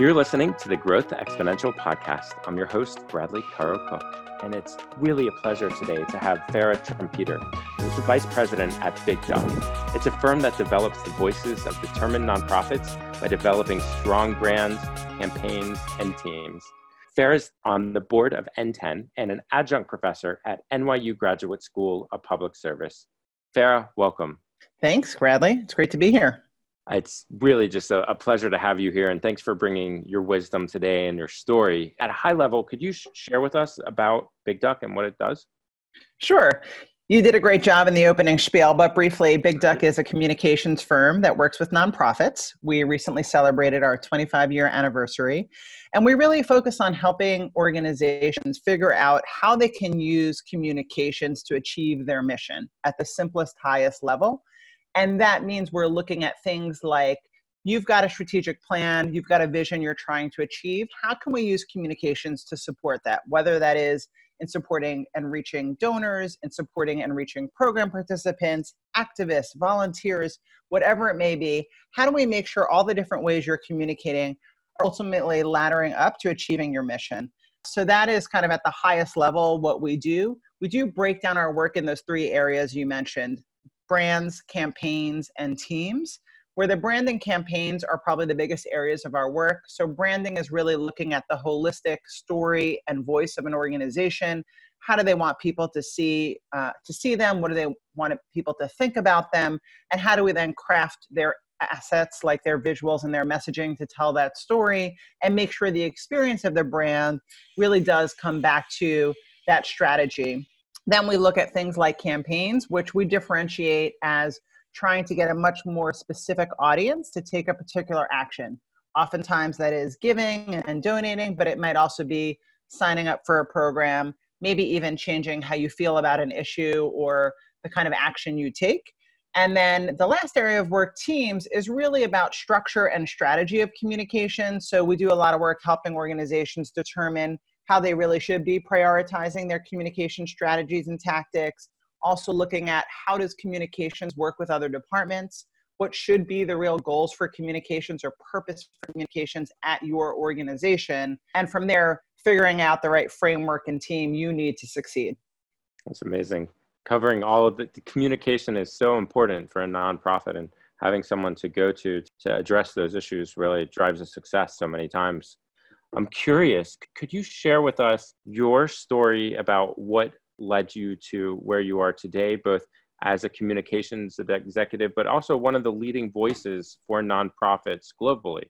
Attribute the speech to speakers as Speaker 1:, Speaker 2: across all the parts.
Speaker 1: You're listening to the Growth Exponential podcast. I'm your host, Bradley Caro Cook, and it's really a pleasure today to have Farra Trumpeter, who's the vice president at Big Duck. It's a firm that develops the voices of determined nonprofits by developing strong brands, campaigns, and teams. Farra's on the board of NTEN and an adjunct professor at NYU Graduate School of Public Service. Farra, welcome.
Speaker 2: Thanks, Bradley. It's great to be here.
Speaker 1: It's really just a, a, pleasure to have you here, and thanks for bringing your wisdom today and your story. At a high level, could you sh- share with us about Big Duck and what it does?
Speaker 2: Sure. You did a great job in the opening spiel, but briefly, Big Duck is a communications firm that works with nonprofits. We recently celebrated our 25 year anniversary, and we really focus on helping organizations figure out how they can use communications to achieve their mission at the simplest, highest level and that means we're looking at things like you've got a strategic plan, you've got a vision you're trying to achieve. How can we use communications to support that? Whether that is in supporting and reaching donors, in supporting and reaching program participants, activists, volunteers, whatever it may be. How do we make sure all the different ways you're communicating are ultimately laddering up to achieving your mission? So that is kind of at the highest level what we do. We do break down our work in those three areas you mentioned brands, campaigns, and teams. Where the branding campaigns are probably the biggest areas of our work. So, branding is really looking at the holistic story and voice of an organization. How do they want people to see uh, to see them? What do they want people to think about them? And how do we then craft their assets like their visuals and their messaging to tell that story and make sure the experience of the brand really does come back to that strategy then we look at things like campaigns, which we differentiate as trying to get a much more specific audience to take a particular action. Oftentimes that is giving and donating, but it might also be signing up for a program, maybe even changing how you feel about an issue or the kind of action you take. And then the last area of work, teams, is really about structure and strategy of communication. So we do a lot of work helping organizations determine how they really should be prioritizing their communication strategies and tactics. Also looking at how does communications work with other departments? What should be the real goals for communications or purpose for communications at your organization? And from there figuring out the right framework and team you need to succeed.
Speaker 1: That's amazing. Covering all of the, the communication is so important for a nonprofit and having someone to go to to address those issues really drives a success so many times I'm curious, could you share with us your story about what led you to where you are today, both as a communications executive, but also one of the leading voices for nonprofits globally?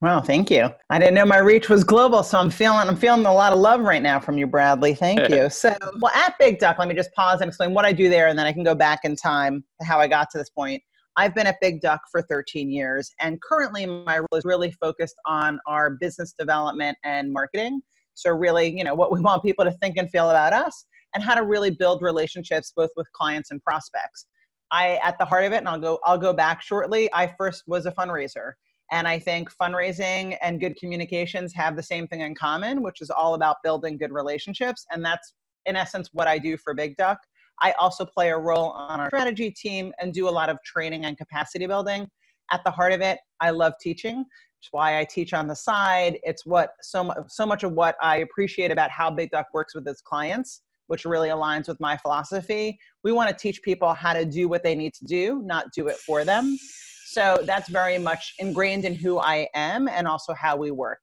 Speaker 2: Well, thank you. I didn't know my reach was global, so I'm feeling I'm feeling a lot of love right now from you, Bradley. Thank you. So, well, at Big Duck, let me just pause and explain what I do there, and then I can go back in time to how I got to this point. I've been at Big Duck for 13 years, and currently my role is really focused on our business development and marketing. So, really, you know, what we want people to think and feel about us, and how to really build relationships both with clients and prospects. I, at the heart of it, and I'll go, I'll go back shortly. I first was a fundraiser, and I think fundraising and good communications have the same thing in common, which is all about building good relationships, and that's in essence what I do for Big Duck. I also play a role on our strategy team and do a lot of training and capacity building. At the heart of it, I love teaching. It's why I teach on the side. It's what so much, so much of what I appreciate about how Big Duck works with its clients, which really aligns with my philosophy. We want to teach people how to do what they need to do, not do it for them. So that's very much ingrained in who I am and also how we work.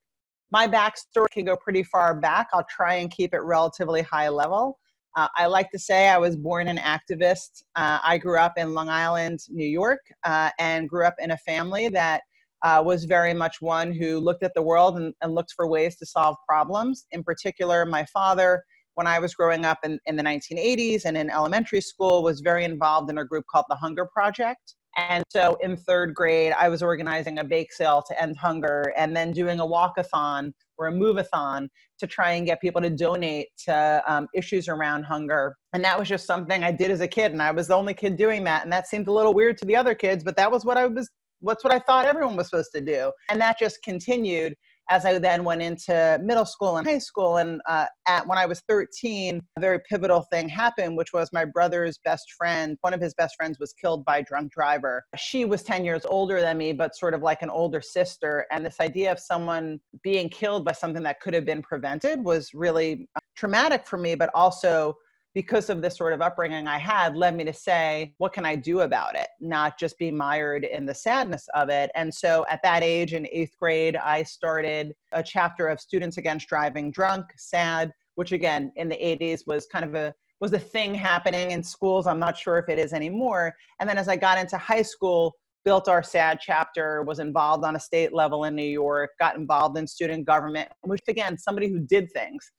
Speaker 2: My backstory can go pretty far back. I'll try and keep it relatively high level. Uh, I like to say I was born an activist. Uh, I grew up in Long Island, New York, uh, and grew up in a family that uh, was very much one who looked at the world and, and, looked for ways to solve problems. In particular, my father, when I was growing up in, in the 1980s and in elementary school, was very involved in a group called the Hunger Project. And so in third grade, I was organizing a bake sale to end hunger and then doing a walkathon or a move-a-thon to try and get people to donate to um, issues around hunger. And that was just something I did as a kid. And I was the only kid doing that. And that seemed a little weird to the other kids, but that was what I was, what's what I thought everyone was supposed to do. And that just continued as I then went into middle school and high school. And uh, at when I was 13, a very pivotal thing happened, which was my brother's best friend. One of his best friends was killed by a drunk driver. She was 10 years older than me, but sort of like an older sister. And this idea of someone being killed by something that could have been prevented was really uh, traumatic for me, but also because of this sort of upbringing I had, led me to say, what can I do about it? Not just be mired in the sadness of it. And so at that age in eighth grade, I started a chapter of Students Against Driving Drunk, SAD, which again in the 80s was kind of a was a thing happening in schools. I'm not sure if it is anymore. And then as I got into high school, built our SAD chapter, was involved on a state level in New York, got involved in student government, which again, somebody who did things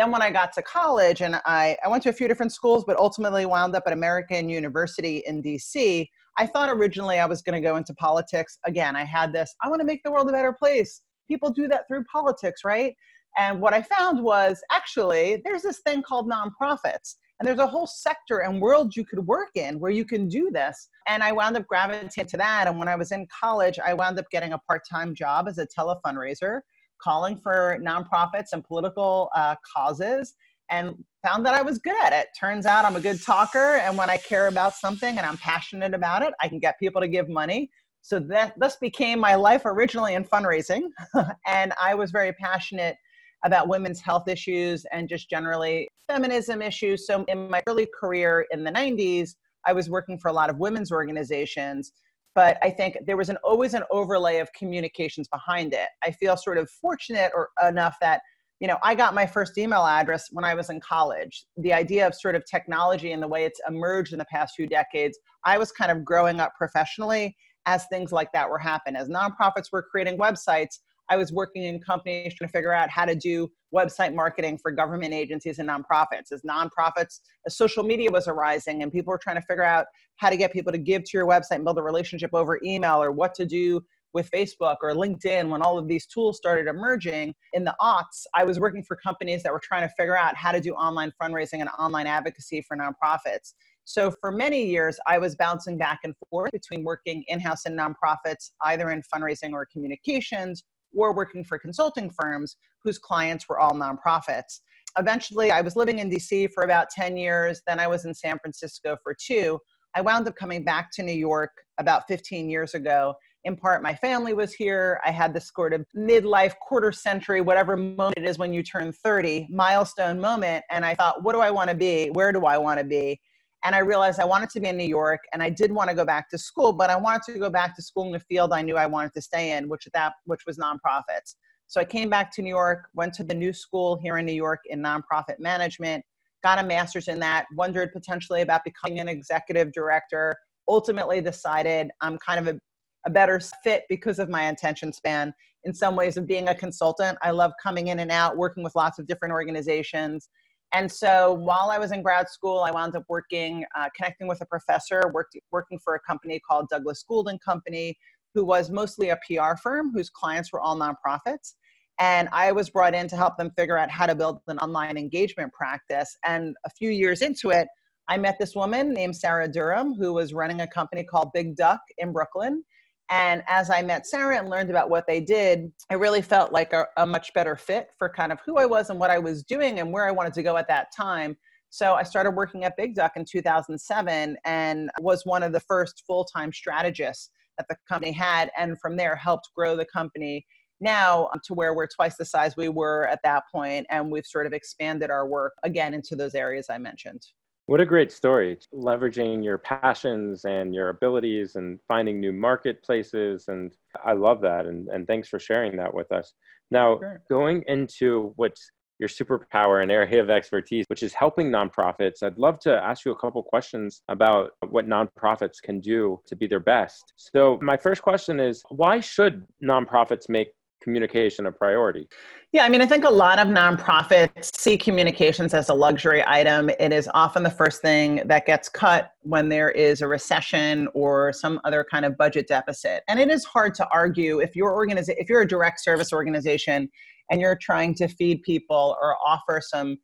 Speaker 2: then when I got to college and I, I went to a few different schools, but ultimately wound up at American University in DC, I thought originally I was going to go into politics. Again, I had this, I want to make the world a better place. People do that through politics, right? And what I found was actually there's this thing called nonprofits. And there's a whole sector and world you could work in where you can do this. And I wound up gravitating to that. And when I was in college, I wound up getting a part time job as a telefundraiser calling for nonprofits and political uh, causes and found that I was good at it. Turns out I'm a good talker, and when I care about something and I'm passionate about it, I can get people to give money. So that thus became my life originally in fundraising, and I was very passionate about women's health issues and just generally feminism issues. So in my early career in the 90s, I was working for a lot of women's organizations but I think there was an always an overlay of communications behind it. I feel sort of fortunate or enough that you know I got my first email address when I was in college. The idea of sort of technology and the way it's emerged in the past few decades, I was kind of growing up professionally as things like that were happening. As nonprofits were creating websites, I was working in companies trying to figure out how to do website marketing for government agencies and nonprofits. As nonprofits, as social media was arising and people were trying to figure out how to get people to give to your website and build a relationship over email or what to do with Facebook or LinkedIn, when all of these tools started emerging in the aughts, I was working for companies that were trying to figure out how to do online fundraising and online advocacy for nonprofits. So for many years, I was bouncing back and forth between working in house in nonprofits, either in fundraising or communications, or working for consulting firms whose clients were all nonprofits. Eventually, I was living in DC for about 10 years. Then I was in San Francisco for two. I wound up coming back to New York about 15 years ago. In part, my family was here. I had this sort of midlife, quarter century, whatever moment it is when you turn 30, milestone moment. And I thought, what do I want to be? Where do I want to be? And I realized I wanted to be in New York and I did want to go back to school, but I wanted to go back to school in the field I knew I wanted to stay in, which that which was nonprofits. So I came back to New York, went to the new school here in New York in nonprofit management, got a master's in that, wondered potentially about becoming an executive director, ultimately decided I'm kind of a, a better fit because of my attention span in some ways of being a consultant. I love coming in and out, working with lots of different organizations and so while I was in grad school, I wound up working, uh, connecting with a professor, worked, working for a company called Douglas Gould and Company, who was mostly a PR firm whose clients were all nonprofits. And I was brought in to help them figure out how to build an online engagement practice. And a few years into it, I met this woman named Sarah Durham, who was running a company called Big Duck in Brooklyn. And as I met Sarah and learned about what they did, I really felt like a, a, much better fit for kind of who I was and what I was doing and where I wanted to go at that time. So I started working at Big Duck in 2007 and was one of the first full time strategists that the company had. And from there, helped grow the company now to where we're twice the size we were at that point, And we've sort of expanded our work again into those areas I mentioned.
Speaker 1: What a great story. Leveraging your passions and your abilities and finding new marketplaces. And I love that. And, and thanks for sharing that with us. Now, sure. going into what's your superpower and area of expertise, which is helping nonprofits, I'd love to ask you a couple questions about what nonprofits can do to be their best. So, my first question is why should nonprofits make communication a priority?
Speaker 2: Yeah, I mean, I think a lot of nonprofits see communications as a luxury item. It is often the first thing that gets cut when there is a recession or some other kind of budget deficit. And it is hard to argue if your organization, if you're a direct service organization and you're trying to feed people or offer some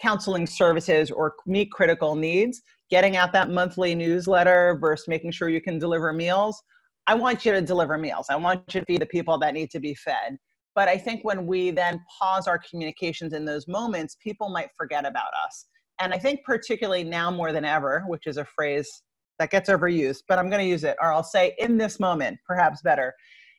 Speaker 2: counseling services or meet critical needs, getting out that monthly newsletter versus making sure you can deliver meals I want you to deliver meals. I want you to feed the people that need to be fed. But I think when we then pause our communications in those moments, people might forget about us. And I think, particularly now more than ever, which is a phrase that gets overused, but I'm going to use it, or I'll say in this moment, perhaps better.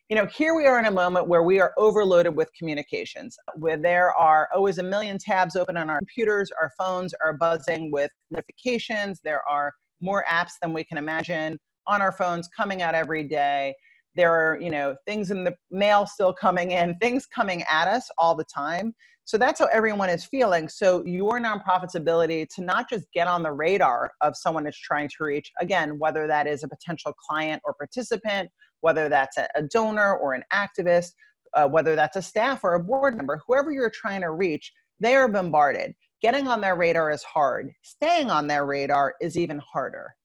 Speaker 2: You know, here we are in a moment where we are overloaded with communications, where there are always a million tabs open on our computers, our phones are buzzing with notifications, there are more apps than we can imagine on our phones coming out every day. There are you know things in the mail still coming in things coming at us all the time. So that's how everyone is feeling. So your nonprofit's ability to not just get on the radar of someone that's trying to reach again whether that is a potential client or participant whether that's a, donor or an activist uh, whether that's a staff or a board member whoever you're trying to reach they are bombarded. Getting on their radar is hard. Staying on their radar is even harder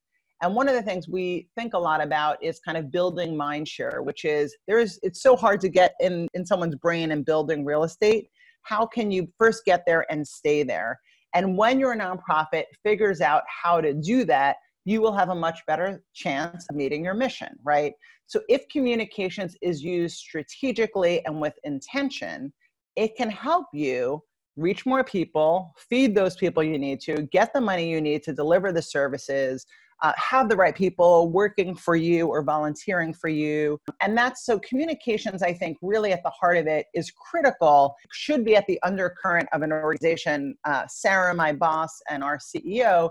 Speaker 2: and one of the things we think a lot about is kind of building mind share, which is there's it's so hard to get in in someone's brain and building real estate. How can you first get there and stay there? And when your nonprofit figures out how to do that, you will have a much better chance of meeting your mission, right? So if communications is used strategically and with intention, it can help you reach more people, feed those people you need to, get the money you need to deliver the services, uh, have the right people working for you or volunteering for you. And that's so communications, I think, really at the heart of it is critical, should be at the undercurrent of an organization. Uh, Sarah, my boss, and our CEO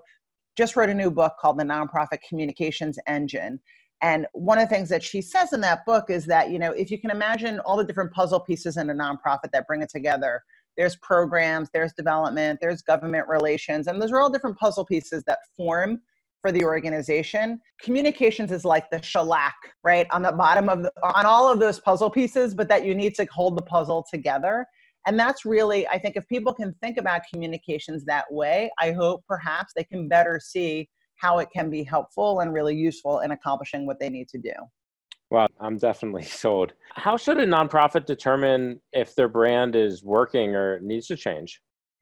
Speaker 2: just wrote a new book called The Nonprofit Communications Engine. And one of the things that she says in that book is that, you know, if you can imagine all the different puzzle pieces in a nonprofit that bring it together, there's programs, there's development, there's government relations, and those are all different puzzle pieces that form for the organization. Communications is like the shellac, right, on the bottom of the, on all of those puzzle pieces, but that you need to hold the puzzle together. And that's really, I think, if people can think about communications that way, I hope perhaps they can better see how it can be helpful and really useful in accomplishing what they need to do.
Speaker 1: Well, I'm definitely sold. How should a nonprofit determine if their brand is working or needs to change?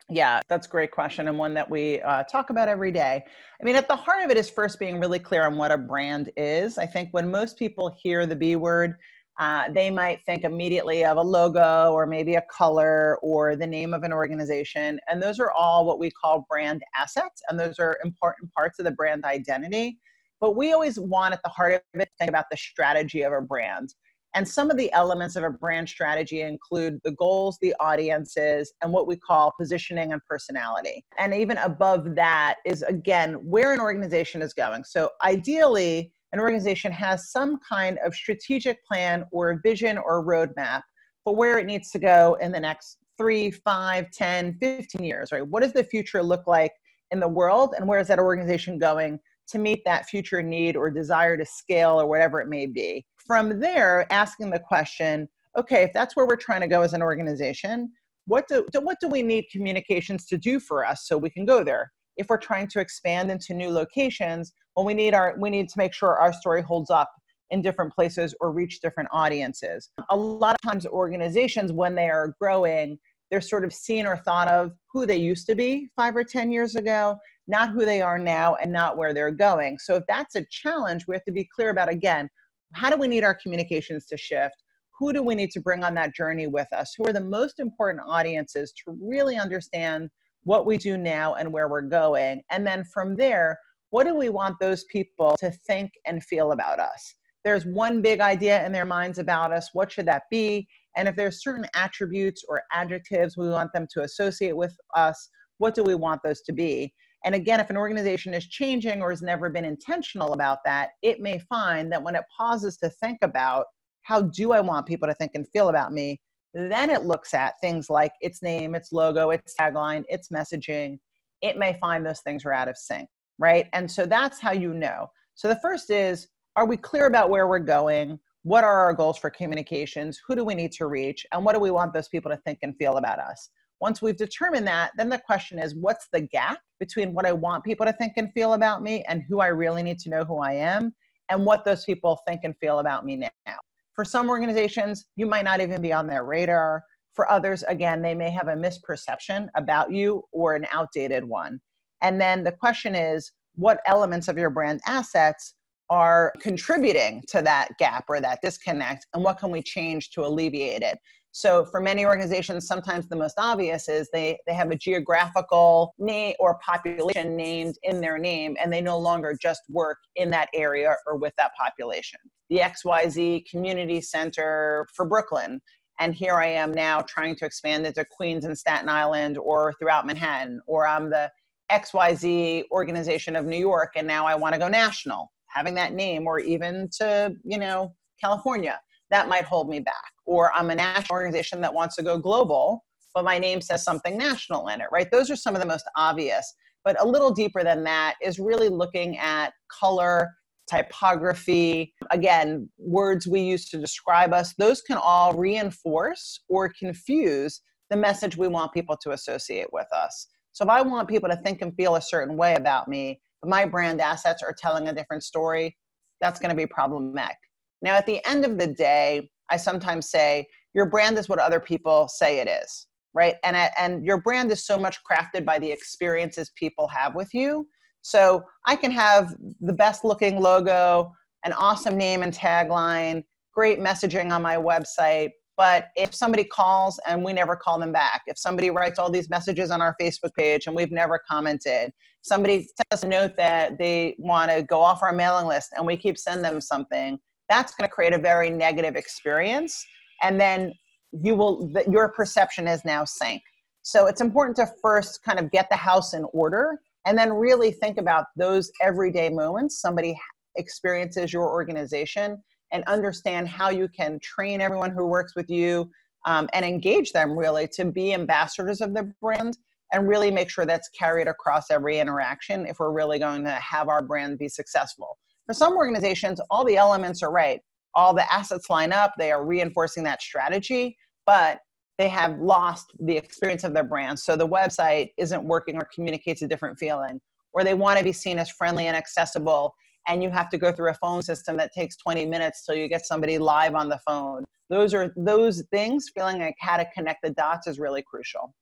Speaker 2: Yeah, that's a great question and one that we uh, talk about every day. I mean, at the heart of it is first being really clear on what a brand is. I think when most people hear the B word, uh, they might think immediately of a logo or maybe a color or the name of an organization. And those are all what we call brand assets. And those are important parts of the brand identity. But we always want at the heart of it to think about the strategy of a brand. And some of the elements of a brand strategy include the goals, the audiences, and what we call positioning and personality. And even above that is, again, where an organization is going. So ideally, an organization has some kind of strategic plan or vision or roadmap for where it needs to go in the next three, five, 10, 15 years, right? What does the future look like in the world? And where is that organization going to meet that future need or desire to scale or whatever it may be? From there, asking the question, okay, if that's where we're trying to go as an organization, what do, what do we need communications to do for us so we can go there? If we're trying to expand into new locations, well, we need our we need to make sure our story holds up in different places or reach different audiences. A lot of times, organizations when they are growing, they're sort of seen or thought of who they used to be five or ten years ago, not who they are now, and not where they're going. So if that's a challenge, we have to be clear about again how do we need our communications to shift? Who do we need to bring on that journey with us? Who are the most important audiences to really understand what we do now and where we're going? And then from there, what do we want those people to think and feel about us? There's one big idea in their minds about us. What should that be? And if there's certain attributes or adjectives we want them to associate with us, what do we want those to be? And again, if an organization is changing or has never been intentional about that, it may find that when it pauses to think about how do I want people to think and feel about me, then it looks at things like its name, its logo, its tagline, its messaging. It may find those things are out of sync, right? And so that's how you know. So the first is are we clear about where we're going? What are our goals for communications? Who do we need to reach? And what do we want those people to think and feel about us? Once we've determined that, then the question is what's the gap between what I want people to think and feel about me and who I really need to know who I am and what those people think and feel about me now. For some organizations, you might not even be on their radar. For others, again, they may have a misperception about you or an outdated one. And then the question is what elements of your brand assets are contributing to that gap or that disconnect, and what can we change to alleviate it? So for many organizations, sometimes the most obvious is they, they have a geographical name or population named in their name, and they no longer just work in that area or with that population. The XYZ Community Center for Brooklyn. And here I am now trying to expand into Queens and Staten Island or throughout Manhattan, or I'm the XYZ organization of New York, and now I want to go national. Having that name, or even to, you know, California that might hold me back. Or I'm a national organization that wants to go global, but my name says something national in it, right? Those are some of the most obvious. But a little deeper than that is really looking at color, typography, again, words we use to describe us. Those can all reinforce or confuse the message we want people to associate with us. So if I want people to think and feel a certain way about me, but my brand assets are telling a different story, that's going to be problematic. Now, at the end of the day, I sometimes say your brand is what other people say it is, right? And, and your brand is so much crafted by the experiences people have with you. So I can have the best looking logo, an awesome name and tagline, great messaging on my website. But if somebody calls and we never call them back, if somebody writes all these messages on our Facebook page and we've never commented, somebody sends us a note that they want to go off our mailing list and we keep sending them something, that's going to create a very negative experience and then you will that your perception is now sank. So it's important to first kind of get the house in order and then really think about those everyday moments somebody experiences your organization and understand how you can train everyone who works with you um, and engage them really to be ambassadors of the brand and really make sure that's carried across every interaction if we're really going to have our brand be successful for some organizations, all the elements are right. All the assets line up, they are reinforcing that strategy, but they have lost the experience of their brand. So the website isn't working or communicates a different feeling, or they want to be seen as friendly and accessible, and you have to go through a phone system that takes 20 minutes till you get somebody live on the phone. Those are those things, feeling like how to connect the dots is really crucial.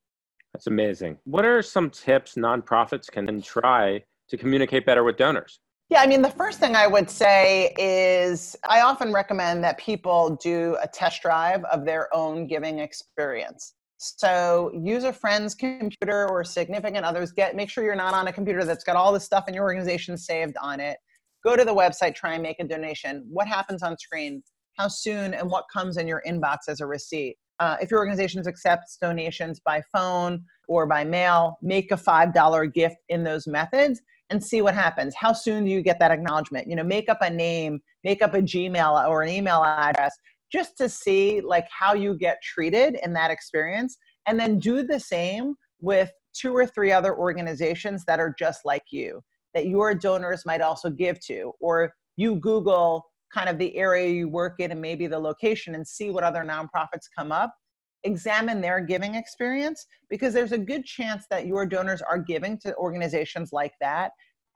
Speaker 1: That's amazing. What are some tips nonprofits can try to communicate better with donors?
Speaker 2: Yeah, I mean, the first thing I would say is I often recommend that people do a test drive of their own giving experience. So use a friend's computer or significant others. Get make sure you're not on a computer that's got all the stuff in your organization saved on it. Go to the website, try and make a donation. What happens on screen? How soon and what comes in your inbox as a receipt? Uh, if your organization accepts donations by phone or by mail, make a $5 gift in those methods and see what happens. How soon do you get that acknowledgement? You know, make up a name, make up a Gmail or an email address just to see like how you get treated in that experience and then do the same with two or three other organizations that are just like you that your donors might also give to or you google kind of the area you work in and maybe the location and see what other nonprofits come up examine their giving experience because there's a good chance that your donors are giving to organizations like that.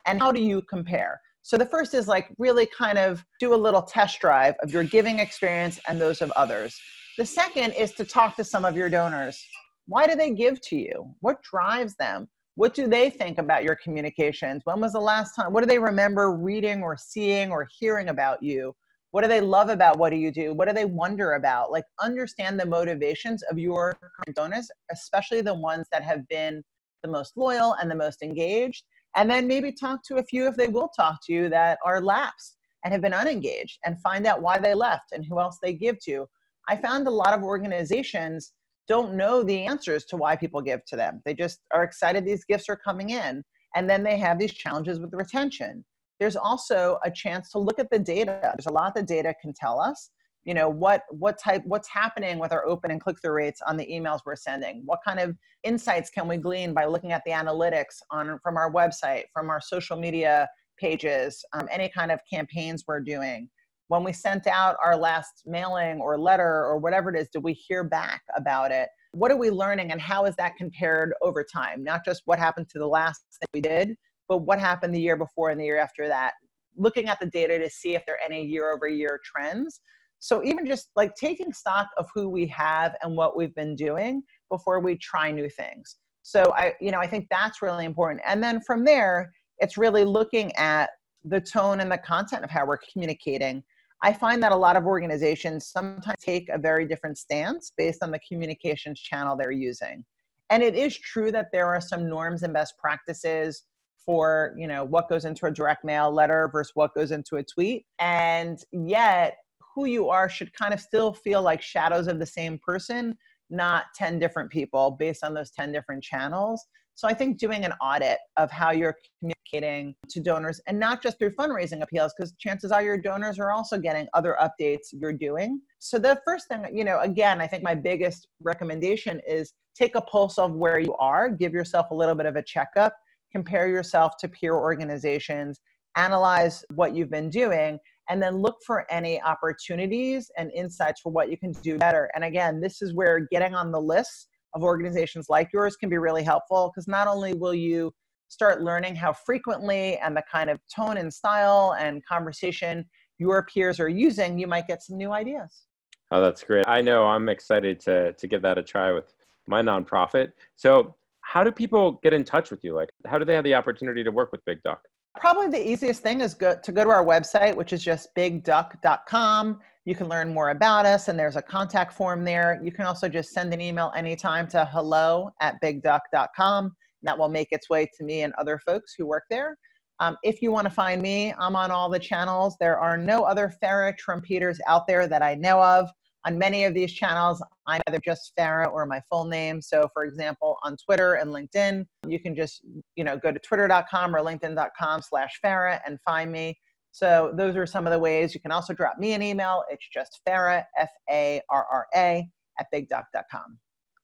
Speaker 2: And how do you compare? So the first is like really kind of do a little test drive of your giving experience and those of others. The second is to talk to some of your donors. Why do they give to you? What drives them? What do they think about your communications? When was the last time? What do they remember reading or seeing or hearing about you? What do they love about what do you do? What do they wonder about? Like understand the motivations of your donors, especially the ones that have been the most loyal and the most engaged. And then maybe talk to a few if they will talk to you that are lapsed and have been unengaged and find out why they left and who else they give to. I found a lot of organizations don't know the answers to why people give to them. They just are excited these gifts are coming in. And then they have these challenges with retention there's also a chance to look at the data. There's a lot the data can tell us. You know what what type what's happening with our open and click through rates on the emails we're sending. What kind of insights can we glean by looking at the analytics on from our website, from our social media pages, um, any kind of campaigns we're doing. When we sent out our last mailing or letter or whatever it is, did we hear back about it? What are we learning and how is that compared over time? Not just what happened to the last that we did, but what happened the year before and the year after that? Looking at the data to see if there are any year over year trends. So even just like taking stock of who we have and what we've been doing before we try new things. So i you know i think that's really important. And then from there it's really looking at the tone and the content of how we're communicating. I find that a lot of organizations sometimes take a very different stance based on the communications channel they're using. And it is true that there are some norms and best practices for, you know, what goes into a direct mail letter versus what goes into a tweet. And yet who you are should kind of still feel like shadows of the same person, not 10 different people based on those 10 different channels. So I think doing an audit of how you're communicating to donors and not just through fundraising appeals, because chances are your donors are also getting other updates you're doing. So the first thing, you know, again, I think my biggest recommendation is take a pulse of where you are, give yourself a little bit of a checkup, compare yourself to peer organizations, analyze what you've been doing, and then look for any opportunities and insights for what you can do better. And again, this is where getting on the list of organizations like yours can be really helpful because not only will you start learning how frequently and the kind of tone and style and conversation your peers are using, you might get some new ideas.
Speaker 1: Oh, that's great. I know I'm excited to to give that a try with my nonprofit. So, how do people get in touch with you? Like, how do they have the opportunity to work with Big Duck?
Speaker 2: Probably the easiest thing is go, to go to our website, which is just bigduck.com. You can learn more about us, and there's a contact form there. You can also just send an email anytime to hello at bigduck.com. That will make its way to me and other folks who work there. Um, if you want to find me, I'm on all the channels. There are no other Farra Trumpeters out there that I know of. On many of these channels, I'm either just Farra or my full name. So, for example, on Twitter and LinkedIn, you can just you know go to twitter.com or linkedin.com/slash Farra and find me. So those are some of the ways. You can also drop me an email. It's just Farra, F A R R A, at bigduck.com.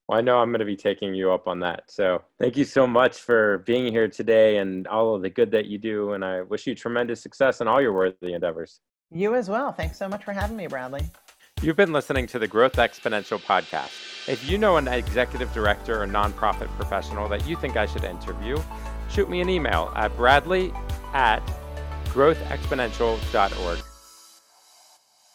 Speaker 1: Well, I know I'm going to be taking you up on that. So thank you so much for being here today and all of the good that you do. And I wish you tremendous success in all your worthy endeavors.
Speaker 2: You as well. Thanks so much for having me, Bradley.
Speaker 1: You've been listening to the Growth Exponential podcast. If you know an executive director or nonprofit professional that you think I should interview, shoot me an email at bradley at growthexponential.org.